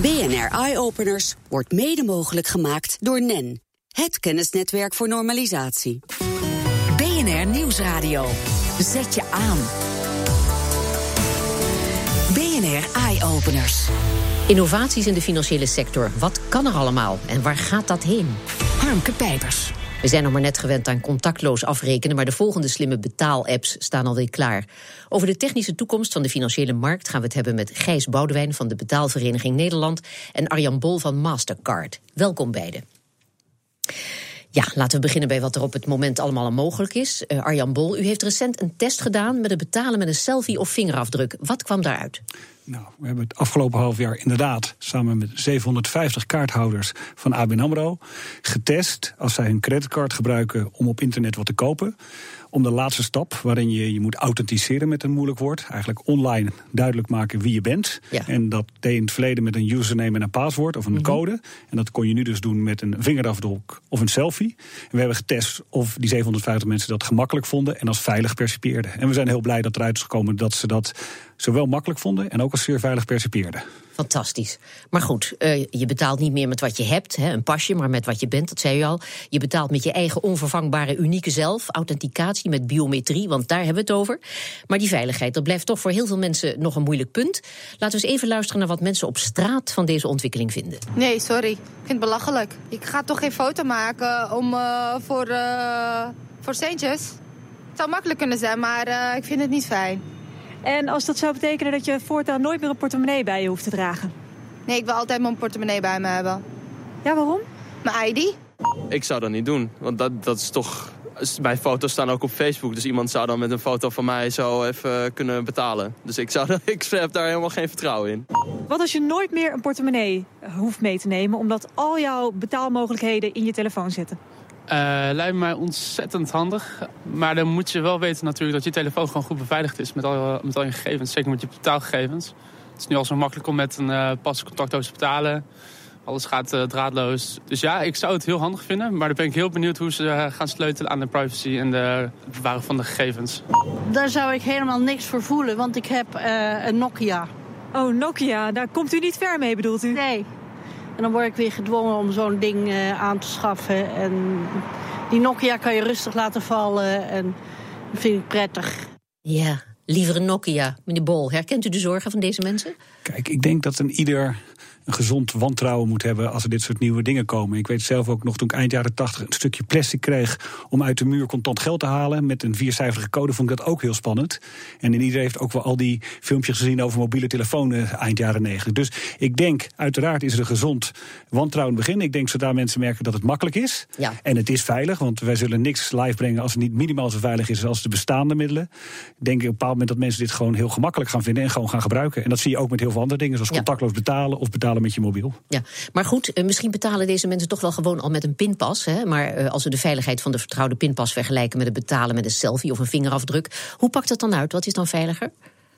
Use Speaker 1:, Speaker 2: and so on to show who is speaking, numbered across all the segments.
Speaker 1: BNR Eye Openers wordt mede mogelijk gemaakt door NEN, het kennisnetwerk voor normalisatie.
Speaker 2: BNR Nieuwsradio. Zet je aan. BNR Eye Openers.
Speaker 3: Innovaties in de financiële sector. Wat kan er allemaal en waar gaat dat heen?
Speaker 2: Harmke Pijpers.
Speaker 3: We zijn nog maar net gewend aan contactloos afrekenen, maar de volgende slimme betaalapps staan alweer klaar. Over de technische toekomst van de financiële markt gaan we het hebben met Gijs Boudewijn van de Betaalvereniging Nederland en Arjan Bol van Mastercard. Welkom beiden. Ja, laten we beginnen bij wat er op het moment allemaal mogelijk is. Uh, Arjan Bol, u heeft recent een test gedaan met het betalen met een selfie of vingerafdruk. Wat kwam daaruit?
Speaker 4: Nou, we hebben het afgelopen half jaar inderdaad samen met 750 kaarthouders van ABN AMRO getest als zij hun creditcard gebruiken om op internet wat te kopen om de laatste stap, waarin je je moet authenticeren met een moeilijk woord. Eigenlijk online duidelijk maken wie je bent. En dat deed in het verleden met een username en een paswoord of een mhm. code. En dat kon je nu dus doen met een vingerafdruk of een selfie. En we hebben getest of die 750 mensen dat gemakkelijk vonden en als veilig percipieerden. En we zijn heel blij dat eruit is gekomen dat ze dat zowel makkelijk vonden en ook als zeer veilig percipieerden.
Speaker 3: Fantastisch. Maar goed, uh, je betaalt niet meer met wat je hebt, hè, een pasje, maar met wat je bent, dat zei je al. Je betaalt met je eigen onvervangbare, unieke zelf, authenticatie met biometrie, want daar hebben we het over. Maar die veiligheid, dat blijft toch voor heel veel mensen nog een moeilijk punt. Laten we eens even luisteren naar wat mensen op straat van deze ontwikkeling vinden.
Speaker 5: Nee, sorry. Ik vind het belachelijk. Ik ga toch geen foto maken om, uh, voor, uh, voor centjes. Het zou makkelijk kunnen zijn, maar ik vind het niet fijn.
Speaker 6: En als dat zou betekenen dat je voortaan nooit meer een portemonnee bij je hoeft te dragen?
Speaker 5: Nee, ik wil altijd mijn portemonnee bij me hebben.
Speaker 6: Ja, waarom?
Speaker 5: Mijn ID.
Speaker 7: Ik zou dat niet doen, want dat, dat is toch... Mijn foto's staan ook op Facebook, dus iemand zou dan met een foto van mij zo even kunnen betalen. Dus ik, zou, ik heb daar helemaal geen vertrouwen in.
Speaker 6: Wat als je nooit meer een portemonnee hoeft mee te nemen... omdat al jouw betaalmogelijkheden in je telefoon zitten?
Speaker 8: Uh, lijkt mij ontzettend handig. Maar dan moet je wel weten natuurlijk dat je telefoon gewoon goed beveiligd is met al, met al je gegevens. Zeker met je betaalgegevens. Het is nu al zo makkelijk om met een uh, pas contactloos te betalen. Alles gaat uh, draadloos. Dus ja, ik zou het heel handig vinden. Maar dan ben ik heel benieuwd hoe ze gaan sleutelen aan de privacy en de, het bewaren van de gegevens.
Speaker 9: Daar zou ik helemaal niks voor voelen, want ik heb een Nokia.
Speaker 6: Oh, Nokia. Daar komt u niet ver mee, bedoelt u?
Speaker 9: Nee. En dan word ik weer gedwongen om zo'n ding uh, aan te schaffen. En die Nokia kan je rustig laten vallen. En dat vind ik prettig.
Speaker 3: Ja, liever een Nokia. Meneer Bol, herkent u de zorgen van deze mensen?
Speaker 4: Kijk, ik denk dat een ieder een gezond wantrouwen moet hebben als er dit soort nieuwe dingen komen. Ik weet zelf ook nog toen ik eind jaren 80 een stukje plastic kreeg om uit de muur contant geld te halen. Met een viercijferige code vond ik dat ook heel spannend. En iedereen heeft ook wel al die filmpjes gezien over mobiele telefoons eind jaren 90. Dus ik denk, uiteraard is er een gezond wantrouwen begin. Ik denk zodra mensen merken dat het makkelijk is. Ja. En het is veilig, want wij zullen niks live brengen als het niet minimaal zo veilig is als de bestaande middelen. Ik denk op een bepaald moment dat mensen dit gewoon heel gemakkelijk gaan vinden en gewoon gaan gebruiken. En dat zie je ook met heel veel andere dingen, zoals contactloos betalen of betalen met je mobiel.
Speaker 3: Ja, maar goed, eh, misschien betalen deze mensen toch wel gewoon al met een pinpas. Hè? Maar eh, als we de veiligheid van de vertrouwde pinpas vergelijken met het betalen met een selfie of een vingerafdruk, hoe pakt dat dan uit? Wat is dan veiliger?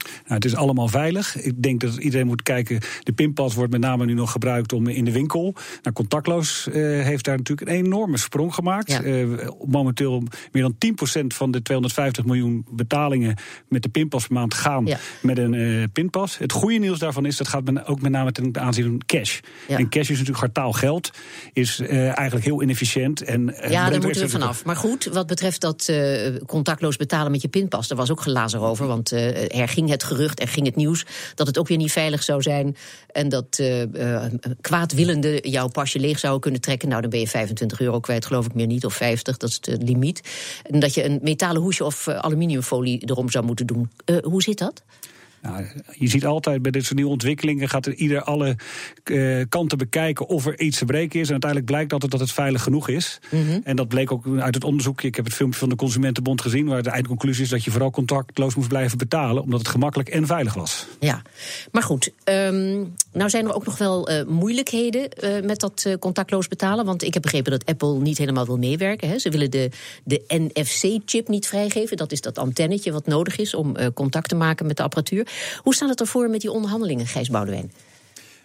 Speaker 4: Nou, het is allemaal veilig. Ik denk dat iedereen moet kijken. De pinpas wordt met name nu nog gebruikt om in de winkel. Nou, contactloos uh, heeft daar natuurlijk een enorme sprong gemaakt. Ja. Uh, momenteel meer dan 10% van de 250 miljoen betalingen met de pinpas per maand gaan ja. met een uh, pinpas. Het goede nieuws daarvan is dat gaat men ook met name ten aanzien van cash. Ja. En cash is natuurlijk hartaal geld. Is eigenlijk heel inefficiënt. En,
Speaker 3: ja, daar moeten we vanaf. Maar goed, wat betreft dat contactloos betalen met je pinpas, daar was ook gelazer over. Want er ging het gerucht, er ging het nieuws dat het ook weer niet veilig zou zijn. En dat uh, uh, kwaadwillenden jouw pasje leeg zouden kunnen trekken. Nou, dan ben je 25 euro kwijt, geloof ik meer niet, of 50, dat is het limiet. En dat je een metalen hoesje of aluminiumfolie erom zou moeten doen. hoe zit dat?
Speaker 4: Nou, je ziet altijd bij dit soort nieuwe ontwikkelingen gaat er ieder alle uh, kanten bekijken of er iets te breken is. En uiteindelijk blijkt altijd dat het veilig genoeg is. Mm -hmm. En dat bleek ook uit het onderzoek. Ik heb het filmpje van de Consumentenbond gezien, waar de eindconclusie is dat je vooral contactloos moest blijven betalen, omdat het gemakkelijk en veilig was.
Speaker 3: Ja, maar goed. Um, nou zijn er ook nog wel uh, moeilijkheden uh, met dat contactloos betalen. Want ik heb begrepen dat Apple niet helemaal wil meewerken. Hè. Ze willen de, de NFC-chip niet vrijgeven. Dat is dat antennetje wat nodig is om contact te maken met de apparatuur. Hoe staat het ervoor met die onderhandelingen, Gijs Boudewijn?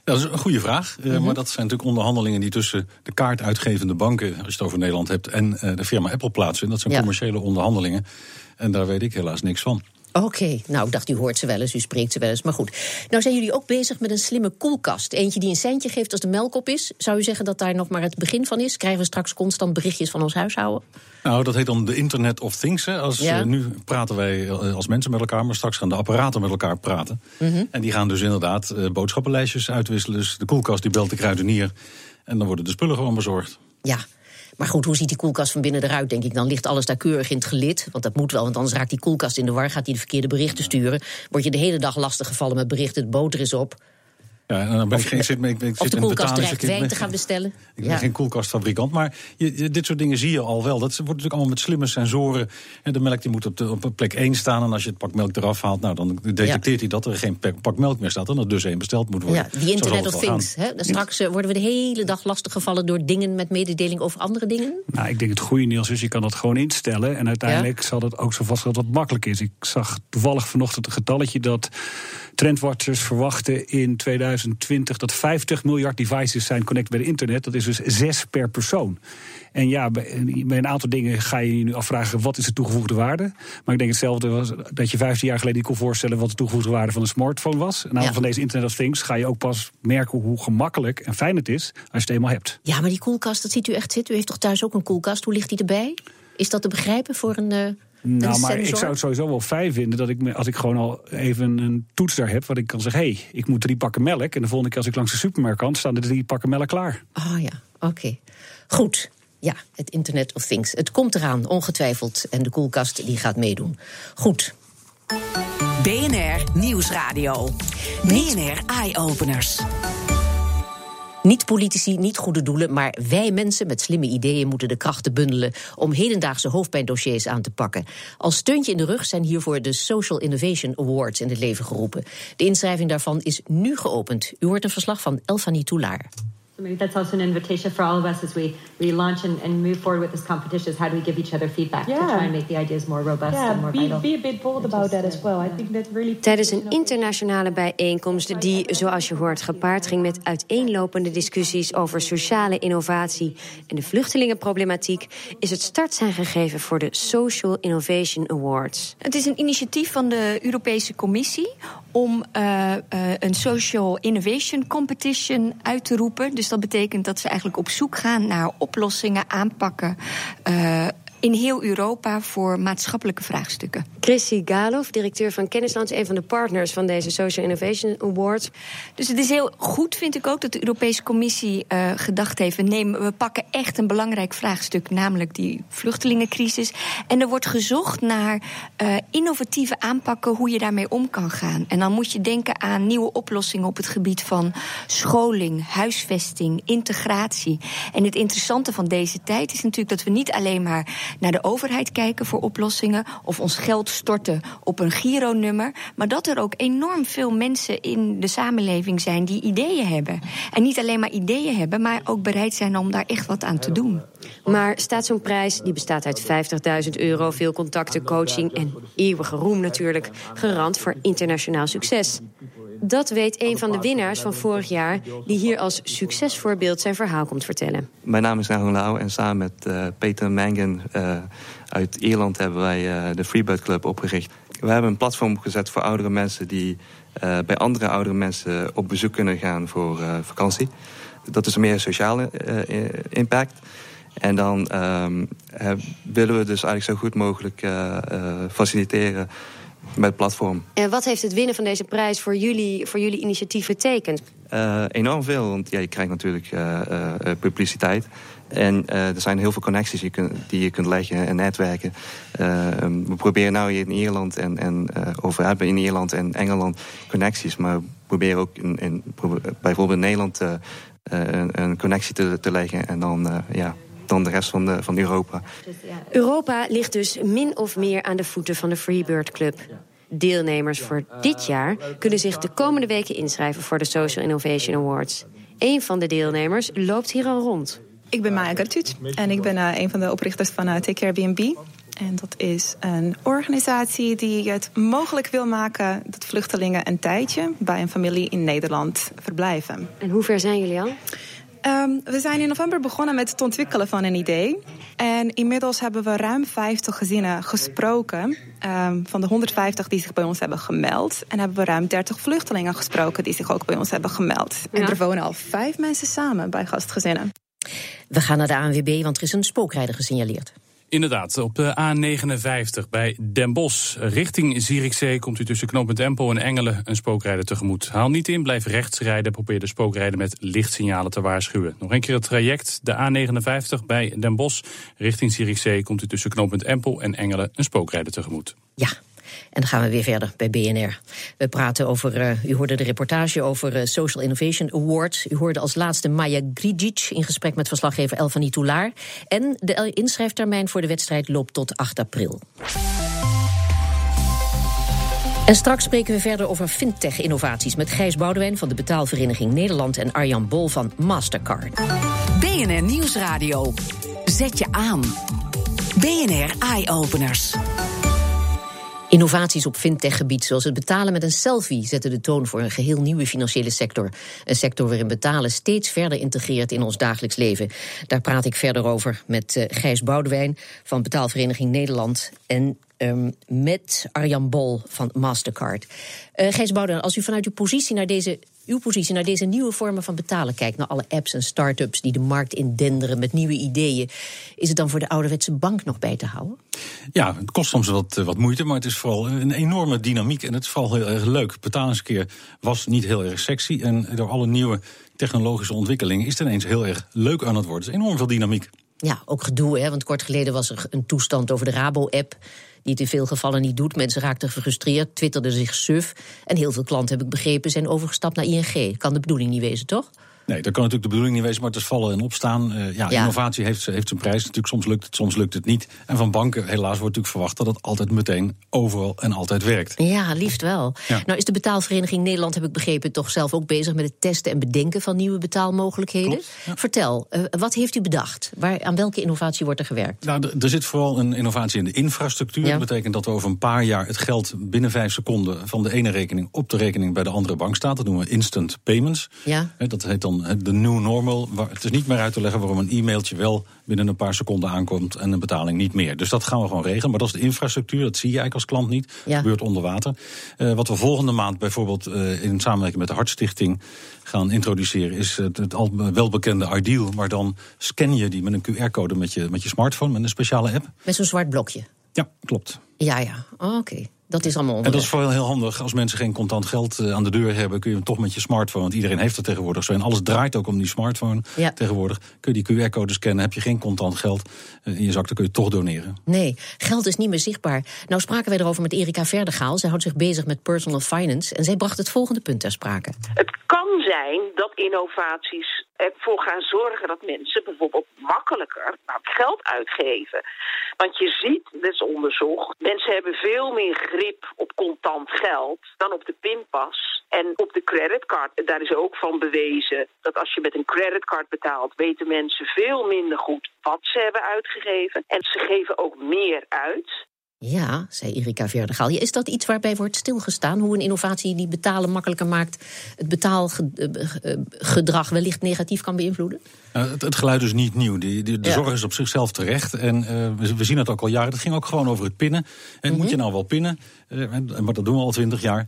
Speaker 10: Dat is een goede vraag. Mm -hmm. Maar dat zijn natuurlijk onderhandelingen die tussen de kaartuitgevende banken, als je het over Nederland hebt, en uh, de firma Apple plaatsen. Dat zijn ja. commerciële onderhandelingen. En daar weet ik helaas niks van.
Speaker 3: Oké, nou ik dacht u hoort ze wel eens, u spreekt ze wel eens. Maar goed, nou zijn jullie ook bezig met een slimme koelkast. Eentje die een centje geeft als de melk op is. Zou u zeggen dat daar nog maar het begin van is? Krijgen we straks constant berichtjes van ons huishouden?
Speaker 10: Nou, dat heet dan de Internet of Things. Hè. Als,
Speaker 3: Ja.
Speaker 10: eh, nu praten wij eh, als mensen met elkaar, maar straks gaan de apparaten met elkaar praten.
Speaker 3: Mhm.
Speaker 10: En die gaan dus inderdaad eh, boodschappenlijstjes uitwisselen. Dus de koelkast die belt de kruidenier. En dan worden de spullen gewoon bezorgd.
Speaker 3: Ja. Maar goed, hoe ziet die koelkast van binnen eruit, denk ik? Dan ligt alles daar keurig in het gelid. Want dat moet wel, want anders raakt die koelkast in de war. Gaat hij de verkeerde berichten sturen. Word je de hele dag lastiggevallen met berichten. De boter is op.
Speaker 10: Ja, en dan ben ik geen zit, ik, ik
Speaker 3: Of
Speaker 10: zit
Speaker 3: de
Speaker 10: in
Speaker 3: koelkast wijn te gaan bestellen.
Speaker 10: Ik ben
Speaker 3: Ja.
Speaker 10: geen koelkastfabrikant, maar je, je- dit soort dingen zie je al wel. Dat wordt natuurlijk allemaal met slimme sensoren. En de melk die moet op, de, op plek 1 staan. En als je het pak melk eraf haalt, nou, dan detecteert hij dat er geen pak melk meer staat. En er dus één besteld moet worden.
Speaker 3: Ja, die Internet
Speaker 10: het
Speaker 3: of Things. Hè? Dan Straks eh, worden we de hele dag lastiggevallen door dingen met mededeling over andere dingen.
Speaker 4: Nou, ik denk het goede Niels is, je kan dat gewoon instellen. En uiteindelijk zal dat ook zo vast wel wat makkelijk is. Ik zag toevallig vanochtend een getalletje dat trendwatchers verwachten in 2020 dat 50 miljard devices zijn connected bij het internet. Dat is dus zes per persoon. En ja, bij, bij een aantal dingen ga je je nu afvragen wat is de toegevoegde waarde. Maar ik denk hetzelfde was dat je 15 jaar geleden niet kon voorstellen wat de toegevoegde waarde van een smartphone was. En aan van deze Internet of Things ga je ook pas merken hoe gemakkelijk en fijn het is als je het eenmaal hebt.
Speaker 3: Ja, maar die koelkast, dat ziet u echt zitten. U heeft toch thuis ook een koelkast? Hoe ligt die erbij? Is dat te begrijpen voor een. eh,
Speaker 4: Nou, maar ik zou het sowieso wel fijn vinden dat ik, me- als ik gewoon al even een toets daar heb, waar ik kan zeggen: hé, hey, ik moet drie pakken melk. En de volgende keer als ik langs de supermarkt kan, staan er drie pakken melk klaar.
Speaker 3: Oh ja, oké. Goed. Ja, het Internet of Things. Het komt eraan, ongetwijfeld. En de koelkast die gaat meedoen. Goed.
Speaker 2: BNR Nieuwsradio. BNR Eye Openers.
Speaker 3: Niet politici, niet goede doelen, maar wij mensen met slimme ideeën moeten de krachten bundelen om hedendaagse hoofdpijndossiers aan te pakken. Als steuntje in de rug zijn hiervoor de Social Innovation Awards in het leven geroepen. De inschrijving daarvan is nu geopend. U hoort een verslag van Elfanie Toulaar.
Speaker 11: Maybe that's also an invitation for all of us as we, we launch and, and move forward with this competition is how do we give each other feedback to
Speaker 12: Yeah.
Speaker 11: try and make the ideas more robust and more
Speaker 12: be,
Speaker 11: vital.
Speaker 12: be a bit bold about that as well. I think that really
Speaker 13: Tijdens een internationale bijeenkomst die, zoals je hoort, gepaard ging met uiteenlopende discussies over sociale innovatie en de vluchtelingenproblematiek, is het startsein gegeven voor de Social Innovation Awards.
Speaker 14: Het is een initiatief van de Europese Commissie om eh, eh, een Social Innovation Competition uit te roepen. Dus dat betekent dat ze eigenlijk op zoek gaan naar oplossingen, aanpakken. eh, in heel Europa voor maatschappelijke vraagstukken.
Speaker 13: Chrissy Galof, directeur van Kennisland, is een van de partners van deze Social Innovation Awards.
Speaker 14: Dus het is heel goed, vind ik ook, dat de Europese Commissie eh, gedacht heeft... Nee, we pakken echt een belangrijk vraagstuk, namelijk die vluchtelingencrisis. En er wordt gezocht naar eh, innovatieve aanpakken hoe je daarmee om kan gaan. En dan moet je denken aan nieuwe oplossingen op het gebied van scholing, huisvesting, integratie. En het interessante van deze tijd is natuurlijk dat we niet alleen maar naar de overheid kijken voor oplossingen... of ons geld storten op een gironummer... maar dat er ook enorm veel mensen in de samenleving zijn die ideeën hebben. En niet alleen maar ideeën hebben, maar ook bereid zijn om daar echt wat aan te doen.
Speaker 13: Maar staat zo'n prijs, die bestaat uit 50.000 euro, veel contacten, coaching en eeuwige roem natuurlijk, garant voor internationaal succes. Dat weet een van de winnaars van vorig jaar, die hier als succesvoorbeeld zijn verhaal komt vertellen.
Speaker 15: Mijn naam is Aaron Lau en samen met eh, Peter Mangan eh, uit Ierland hebben wij eh, de Freebird Club opgericht. We hebben een platform gezet voor oudere mensen die eh, bij andere oudere mensen op bezoek kunnen gaan voor eh, vakantie. Dat is een meer sociale impact. En dan ehm, eh, willen we dus eigenlijk zo goed mogelijk faciliteren met het platform.
Speaker 13: En wat heeft het winnen van deze prijs voor jullie, voor jullie initiatief betekend?
Speaker 15: Eh, enorm veel, want ja, je krijgt natuurlijk eh, eh, publiciteit. En er zijn heel veel connecties die je kunt, die je kunt leggen en netwerken. Eh, we proberen nou hier in Ierland en, en over hebben in Ierland en Engeland connecties. Maar we proberen ook in, in, bijvoorbeeld in Nederland een, een connectie te, te leggen. En dan, ja, dan de rest van, de, van Europa.
Speaker 13: Europa ligt dus min of meer aan de voeten van de Freebird Club. Deelnemers voor dit jaar kunnen zich de komende weken inschrijven voor de Social Innovation Awards. Een van de deelnemers loopt hier al rond.
Speaker 16: Ik ben Maya Gertut en ik ben uh, een van de oprichters van uh, Take Care BNB. En dat is een organisatie die het mogelijk wil maken dat vluchtelingen een tijdje bij een familie in Nederland verblijven.
Speaker 13: En hoe ver zijn jullie al?
Speaker 16: Ehm, we zijn in november begonnen met het ontwikkelen van een idee. En inmiddels hebben we ruim 50 gezinnen gesproken. Um, van de 150 die zich bij ons hebben gemeld. En hebben we ruim 30 vluchtelingen gesproken die zich ook bij ons hebben gemeld. En er wonen al vijf mensen samen bij gastgezinnen.
Speaker 3: We gaan naar de ANWB, want er is een spookrijder gesignaleerd.
Speaker 17: Inderdaad, op de A59 bij Den Bosch. Richting Zierikzee komt u tussen knooppunt Empel en Engelen een spookrijder tegemoet. Haal niet in, blijf rechts rijden. Probeer de spookrijder met lichtsignalen te waarschuwen. Nog een keer het traject. De A59 bij Den Bosch. Richting Zierikzee komt u tussen knooppunt Empel en Engelen een spookrijder tegemoet.
Speaker 3: Ja, en dan gaan we weer verder bij BNR. We praten over, uh, u hoorde de reportage over uh, Social Innovation Awards. U hoorde als laatste Maya Grigic in gesprek met verslaggever Elfanie Toulaar. En de inschrijftermijn voor de wedstrijd loopt tot 8 april. En straks spreken we verder over fintech-innovaties met Gijs Boudewijn van de betaalvereniging Nederland en Arjan Bol van Mastercard.
Speaker 2: BNR Nieuwsradio. Zet je aan. BNR Eye Openers.
Speaker 3: Innovaties op fintechgebied, zoals het betalen met een selfie, zetten de toon voor een geheel nieuwe financiële sector. Een sector waarin betalen steeds verder integreert in ons dagelijks leven. Daar praat ik verder over met uh, Gijs Boudewijn van Betaalvereniging Nederland en um, met Arjan Bol van Mastercard. Uh, Gijs Boudewijn, als u vanuit uw positie naar deze uw positie naar deze nieuwe vormen van betalen kijkt, naar alle apps en start-ups die de markt indenderen met nieuwe ideeën, is het dan voor de ouderwetse bank nog bij te houden?
Speaker 10: Ja, het kost soms wat, wat moeite, maar het is vooral een enorme dynamiek en het is vooral heel erg leuk. Betalingskeer was niet heel erg sexy en door alle nieuwe technologische ontwikkelingen is het ineens heel erg leuk aan het worden. Er is enorm veel dynamiek.
Speaker 3: Ja, ook gedoe, hè? want kort geleden was er een toestand over de Rabo-app die het in veel gevallen niet doet. Mensen raakten gefrustreerd, twitterden zich suf. En heel veel klanten, heb ik begrepen, zijn overgestapt naar ING. Kan de bedoeling niet wezen, toch?
Speaker 10: Nee, dat kan natuurlijk de bedoeling niet wezen, maar het is vallen en opstaan. Uh, ja, ja, innovatie heeft, heeft zijn prijs. Natuurlijk, soms lukt het, soms lukt het niet. En van banken, helaas, wordt natuurlijk verwacht dat het altijd meteen overal en altijd werkt.
Speaker 3: Ja, liefst wel. Ja. Nou is de betaalvereniging Nederland, heb ik begrepen, toch zelf ook bezig met het testen en bedenken van nieuwe betaalmogelijkheden. Klopt, ja. Vertel, uh, wat heeft u bedacht? Waar, aan welke innovatie wordt er gewerkt?
Speaker 10: Nou, er zit vooral een innovatie in de infrastructuur. Dat betekent dat we over een paar jaar het geld binnen vijf seconden van de ene rekening op de rekening bij de andere bank staat. Dat noemen we instant payments.
Speaker 3: Ja.
Speaker 10: Dat heet dan de new normal. Het is niet meer uit te leggen waarom een e-mailtje wel binnen een paar seconden aankomt en een betaling niet meer. Dus dat gaan we gewoon regelen. Maar dat is de infrastructuur, dat zie je eigenlijk als klant niet. Dat gebeurt onder water. Uh, wat we volgende maand bijvoorbeeld uh, in samenwerking met de Hartstichting gaan introduceren, is het, het al welbekende Ideal. Maar dan scan je die met een QR-code met je, met je smartphone, met een speciale app.
Speaker 3: Met zo'n zwart blokje.
Speaker 10: Ja, klopt.
Speaker 3: Ja, ja. Oh, Oké. Okay. Dat is allemaal
Speaker 10: En dat is vooral heel handig. Als mensen geen contant geld uh, aan de deur hebben, kun je hem toch met je smartphone. Want iedereen heeft het tegenwoordig zo. En alles draait ook om die smartphone
Speaker 3: ja.
Speaker 10: tegenwoordig. Kun je die QR-code scannen. Heb je geen contant geld uh, in je zak, dan kun je toch doneren.
Speaker 3: Nee, geld is niet meer zichtbaar. Nou spraken wij erover met Erika Verdegaal. Zij houdt zich bezig met personal finance. En zij bracht het volgende punt ter sprake.
Speaker 18: Het kan zijn dat innovaties ervoor gaan zorgen dat mensen bijvoorbeeld makkelijker nou, geld uitgeven. Want je ziet, dat is onderzocht, mensen hebben veel meer op contant geld dan op de pinpas. En op de creditcard, daar is ook van bewezen dat als je met een creditcard betaalt, weten mensen veel minder goed wat ze hebben uitgegeven. En ze geven ook meer uit.
Speaker 3: Ja, zei Erika Verdegaal. Is dat iets waarbij wordt stilgestaan? Hoe een innovatie die betalen makkelijker maakt... het betaalgedrag wellicht negatief kan beïnvloeden?
Speaker 10: Uh, het, het, geluid is niet nieuw. Die, die, de ja. zorg is op zichzelf terecht. En uh, we, we, zien het ook al jaren. Het ging ook gewoon over het pinnen. En mm -hmm. moet je nou wel pinnen? Uh, maar dat doen we al twintig jaar.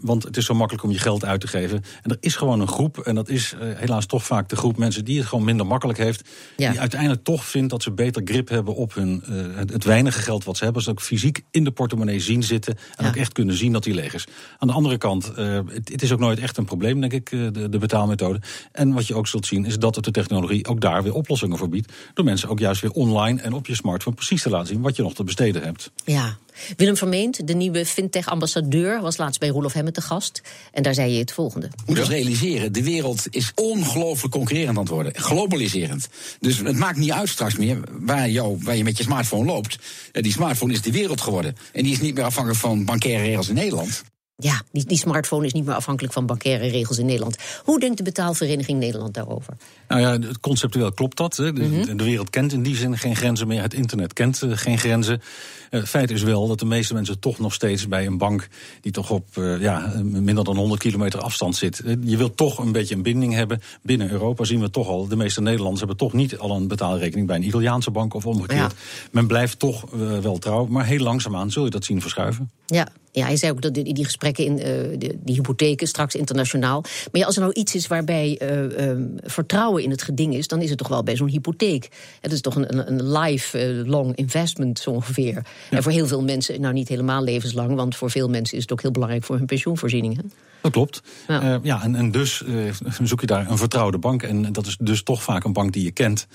Speaker 10: want het is zo makkelijk om je geld uit te geven. En er is gewoon een groep. En dat is helaas toch vaak de groep mensen die het gewoon minder makkelijk heeft. Ja. Die uiteindelijk toch vindt dat ze beter grip hebben op hun, het, het, weinige geld wat ze hebben. Ze ook fysiek in de portemonnee zien zitten. En ja. ook echt kunnen zien dat die leeg is. Aan de andere kant, het, het, is ook nooit echt een probleem, denk ik, de, de betaalmethode. En wat je ook zult zien, is dat het de technologie ook daar weer oplossingen voor biedt. Door mensen ook juist weer online en op je smartphone precies te laten zien wat je nog te besteden hebt.
Speaker 3: Ja. Willem Vermeend, de nieuwe fintech-ambassadeur, was laatst bij Roelof Hemmen te gast. En daar zei je het volgende.
Speaker 19: Moet ons realiseren, de wereld is ongelooflijk concurrerend aan het worden. Globaliserend. Dus het maakt niet uit straks meer waar, jou, waar je met je smartphone loopt. Die smartphone is de wereld geworden. En die is niet meer afhankelijk van bankaire regels in Nederland.
Speaker 3: Ja, die, die smartphone is niet meer afhankelijk van bankaire regels in Nederland. Hoe denkt de betaalvereniging Nederland daarover?
Speaker 10: Nou ja, conceptueel klopt dat. Hè. De,
Speaker 3: Mhm.
Speaker 10: de wereld kent in die zin geen grenzen meer. Het internet kent eh, geen grenzen. Eh, feit is wel dat de meeste mensen toch nog steeds bij een bank... die toch op eh, ja, minder dan 100 kilometer afstand zit. Je wilt toch een beetje een binding hebben. Binnen Europa zien we toch al... de meeste Nederlanders hebben toch niet al een betaalrekening... bij een Italiaanse bank of omgekeerd. Men blijft toch wel trouw. Maar heel langzaamaan zul je dat zien verschuiven.
Speaker 3: Ja, ja, hij zei ook dat die, die gesprekken in eh, de, die hypotheken straks internationaal. Maar ja, als er nou iets is waarbij eh, ehm, vertrouwen in het geding is, dan is het toch wel bij zo'n hypotheek. Het is toch een, een, lifelong investment zo ongeveer. En voor heel veel mensen, nou niet helemaal levenslang, want voor veel mensen is het ook heel belangrijk voor hun pensioenvoorziening. Hè?
Speaker 10: Dat klopt. Ja, ja en, en dus eh, zoek je daar een vertrouwde bank. En dat is dus toch vaak een bank die je kent.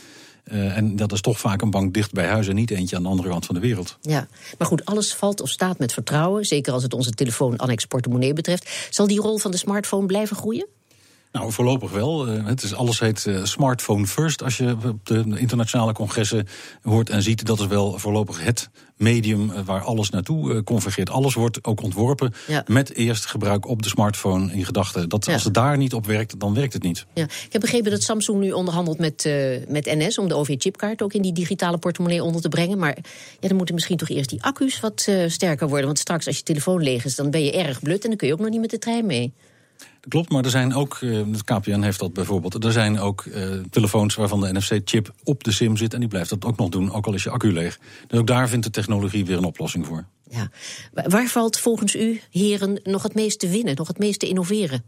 Speaker 10: Uh, en dat is toch vaak een bank dicht bij huis en niet eentje aan de andere kant van de wereld.
Speaker 3: Ja, maar goed, alles valt of staat met vertrouwen. Zeker als het onze telefoon annex portemonnee betreft. Zal die rol van de smartphone blijven groeien?
Speaker 10: Nou, voorlopig wel. Uh, het is, alles heet uh, smartphone first. Als je op de internationale congressen hoort en ziet, dat is wel voorlopig het medium waar alles naartoe convergeert. Alles wordt ook ontworpen ja. met eerst gebruik op de smartphone in gedachten. Dat ja. als het daar niet op werkt, dan werkt het niet.
Speaker 3: Ja. Ik heb begrepen dat Samsung nu onderhandelt met, uh, met NS om de OV-chipkaart ook in die digitale portemonnee onder te brengen. Maar ja, dan moeten misschien toch eerst die accu's wat uh, sterker worden. Want straks als je telefoon leeg is, dan ben je erg blut en dan kun je ook nog niet met de trein mee.
Speaker 10: Klopt, maar er zijn ook, het KPN heeft dat bijvoorbeeld, er zijn ook uh, telefoons waarvan de NFC-chip op de SIM zit en die blijft dat ook nog doen, ook al is je accu leeg. Dus ook daar vindt de technologie weer een oplossing voor.
Speaker 3: Ja. Waar valt volgens u, heren, nog het meest te winnen, nog het meest te innoveren?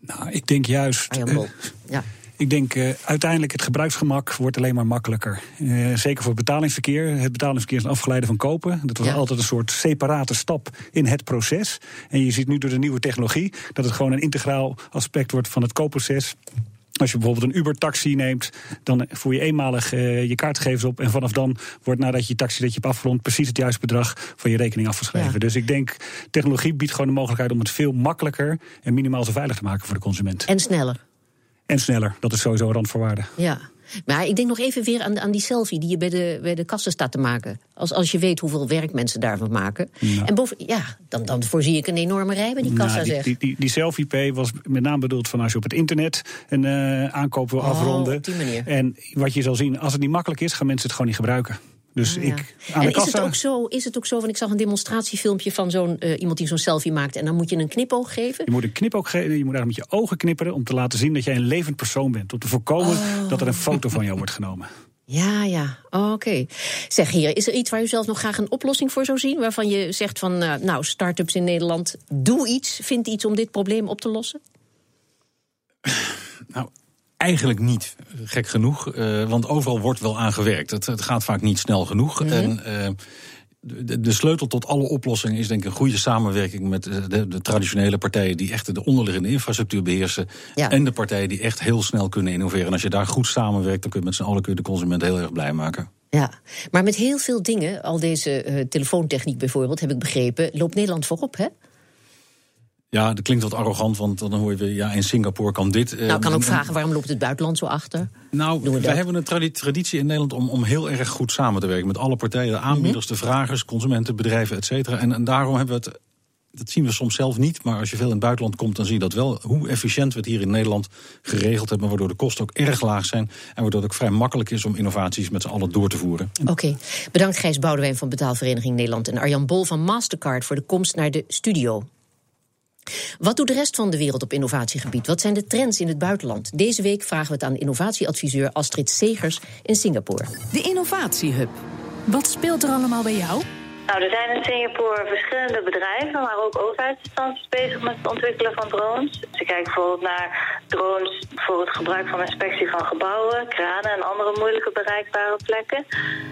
Speaker 4: Nou, ik denk juist.
Speaker 3: Uh, ja.
Speaker 4: Ik denk uh, uiteindelijk het gebruiksgemak wordt alleen maar makkelijker. Uh, zeker voor betalingsverkeer. Het betalingsverkeer is een afgeleide van kopen. Dat was ja. altijd een soort separate stap in het proces. En je ziet nu door de nieuwe technologie dat het gewoon een integraal aspect wordt van het koopproces. Als je bijvoorbeeld een Uber-taxi neemt, dan voer je eenmalig uh, je kaartgegevens op. En vanaf dan wordt nadat je je taxi dat je hebt afgerond, precies het juiste bedrag van je rekening afgeschreven. Ja. Dus ik denk, technologie biedt gewoon de mogelijkheid om het veel makkelijker en minimaal zo veilig te maken voor de consument.
Speaker 3: En sneller.
Speaker 4: En sneller, dat is sowieso een randvoorwaarde.
Speaker 3: Ja, maar ik denk nog even weer aan, aan die selfie die je bij de, bij de kassen staat te maken. Als, als je weet hoeveel werk mensen daarvan maken.
Speaker 4: Ja.
Speaker 3: En boven, ja, dan, dan voorzie ik een enorme rij bij die kassa,
Speaker 4: nou, die,
Speaker 3: zeg.
Speaker 4: Die, die, die selfie-pay was met name bedoeld van als je op het internet een uh, aankoop wil
Speaker 3: oh,
Speaker 4: afronden.
Speaker 3: Op die manier.
Speaker 4: En wat je zal zien, als het niet makkelijk is, gaan mensen het gewoon niet gebruiken. Dus
Speaker 3: Ah,
Speaker 4: ik, aan
Speaker 3: en
Speaker 4: de kassa,
Speaker 3: is het ook zo? Is het ook zo? Want ik zag een demonstratiefilmpje van zo'n uh, iemand die zo'n selfie maakt. En dan moet je een knipoog geven.
Speaker 4: Je moet een knipoog geven. Je moet daar met je ogen knipperen om te laten zien dat jij een levend persoon bent. Om te voorkomen
Speaker 3: Oh.
Speaker 4: dat er een foto van jou wordt genomen.
Speaker 3: Ja, ja, oh, oké. Zeg hier, is er iets waar u zelf nog graag een oplossing voor zou zien? Waarvan je zegt van, uh, nou, start-ups in Nederland, doe iets, vind iets om dit probleem op te lossen?
Speaker 10: Nou, Eigenlijk niet, gek genoeg. Uh, want overal wordt wel aan gewerkt. Het, het gaat vaak niet snel genoeg.
Speaker 3: Mhm.
Speaker 10: En uh, de, de, sleutel tot alle oplossingen is denk ik een goede samenwerking met de, de traditionele partijen die echt de onderliggende infrastructuur beheersen.
Speaker 3: Ja.
Speaker 10: En de partijen die echt heel snel kunnen innoveren. En als je daar goed samenwerkt, dan kun je met z'n allen kun je de consument heel erg blij maken.
Speaker 3: Ja, maar met heel veel dingen, al deze uh, telefoontechniek bijvoorbeeld, heb ik begrepen, loopt Nederland voorop, hè?
Speaker 10: Ja, dat klinkt wat arrogant, want dan hoor je weer, ja, in Singapore kan dit.
Speaker 3: Nou, ik kan ook vragen, waarom loopt het buitenland zo achter?
Speaker 10: Nou,
Speaker 3: we
Speaker 10: wij hebben een traditie in Nederland om, om heel erg goed samen te werken met alle partijen, de aanbieders,
Speaker 3: Mhm.
Speaker 10: de vragers, consumenten, bedrijven, et cetera. En, en daarom hebben we het. Dat zien we soms zelf niet, maar als je veel in het buitenland komt, dan zie je dat wel. Hoe efficiënt we het hier in Nederland geregeld hebben, waardoor de kosten ook erg laag zijn. En waardoor het ook vrij makkelijk is om innovaties met z'n allen door te voeren.
Speaker 3: Oké, okay. bedankt Gijs Boudewijn van Betaalvereniging Nederland en Arjan Bol van Mastercard voor de komst naar de studio. Wat doet de rest van de wereld op innovatiegebied? Wat zijn de trends in het buitenland? Deze week vragen we het aan innovatieadviseur Astrid Segers in Singapore.
Speaker 2: De Innovatiehub. Wat speelt er allemaal bij jou?
Speaker 20: Nou, er zijn in Singapore verschillende bedrijven, maar ook overheidsinstanties bezig met het ontwikkelen van drones. Ze kijken bijvoorbeeld naar drones voor het gebruik van inspectie van gebouwen, kranen en andere moeilijke bereikbare plekken.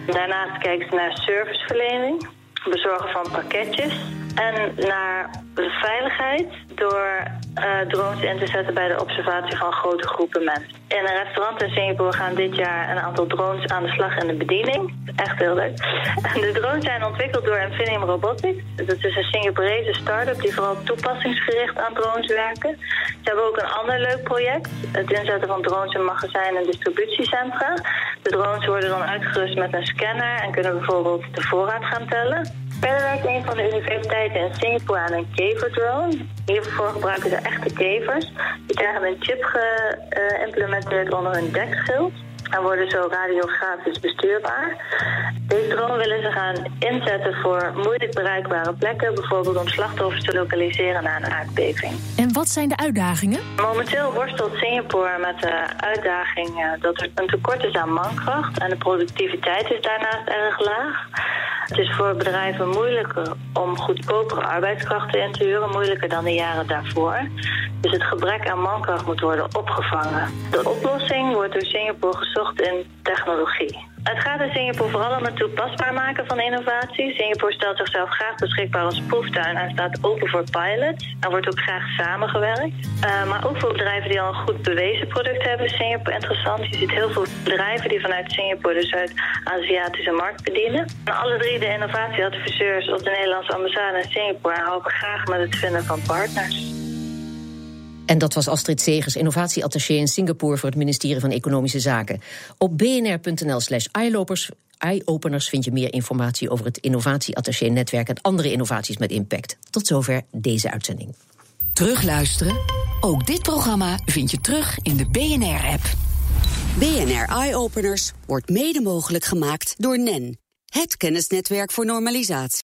Speaker 20: Daarnaast kijken ze naar serviceverlening, bezorgen van pakketjes en naar de veiligheid door uh, drones in te zetten bij de observatie van grote groepen mensen. In een restaurant in Singapore gaan dit jaar een aantal drones aan de slag in de bediening. Echt heel leuk. En de drones zijn ontwikkeld door Infinium Robotics. Dat is een Singaporese start-up die vooral toepassingsgericht aan drones werken. Ze hebben ook een ander leuk project. Het inzetten van drones in magazijnen en distributiecentra. De drones worden dan uitgerust met een scanner en kunnen bijvoorbeeld de voorraad gaan tellen. Verder werkt een van de universiteiten in Singapore aan een keverdrone. Hiervoor gebruiken ze echte kevers. Die krijgen een chip geïmplementeerd onder hun dekschild en worden zo radiografisch bestuurbaar. Deze drone willen ze gaan inzetten voor moeilijk bereikbare plekken, bijvoorbeeld om slachtoffers te lokaliseren na een aardbeving.
Speaker 2: En wat zijn de uitdagingen?
Speaker 20: Momenteel worstelt Singapore met de uitdaging eh, dat er een tekort is aan mankracht en de productiviteit is daarnaast erg laag. Het is voor bedrijven moeilijker om goedkopere arbeidskrachten in te huren, moeilijker dan de jaren daarvoor. Dus het gebrek aan mankracht moet worden opgevangen. De oplossing wordt door Singapore in technologie. Het gaat in Singapore vooral om het toepasbaar maken van innovatie. Singapore stelt zichzelf graag beschikbaar als proeftuin en staat open voor pilots. Er wordt ook graag samengewerkt. Uh, maar ook voor bedrijven die al een goed bewezen product hebben, is Singapore interessant. Je ziet heel veel bedrijven die vanuit Singapore de Zuid-Aziatische markt bedienen. En alle drie de innovatieadviseurs op de Nederlandse ambassade in Singapore helpen graag met het vinden van partners.
Speaker 3: En dat was Astrid Segers, innovatieattaché in Singapore voor het ministerie van Economische Zaken. Op bnr.nl slash eye-openers vind je meer informatie over het innovatieattaché-netwerk en andere innovaties met impact. Tot zover deze uitzending.
Speaker 21: Terugluisteren? Ook dit programma vind je terug in de BNR-app.
Speaker 1: BNR Eye Openers wordt mede mogelijk gemaakt door NEN, het kennisnetwerk voor normalisatie.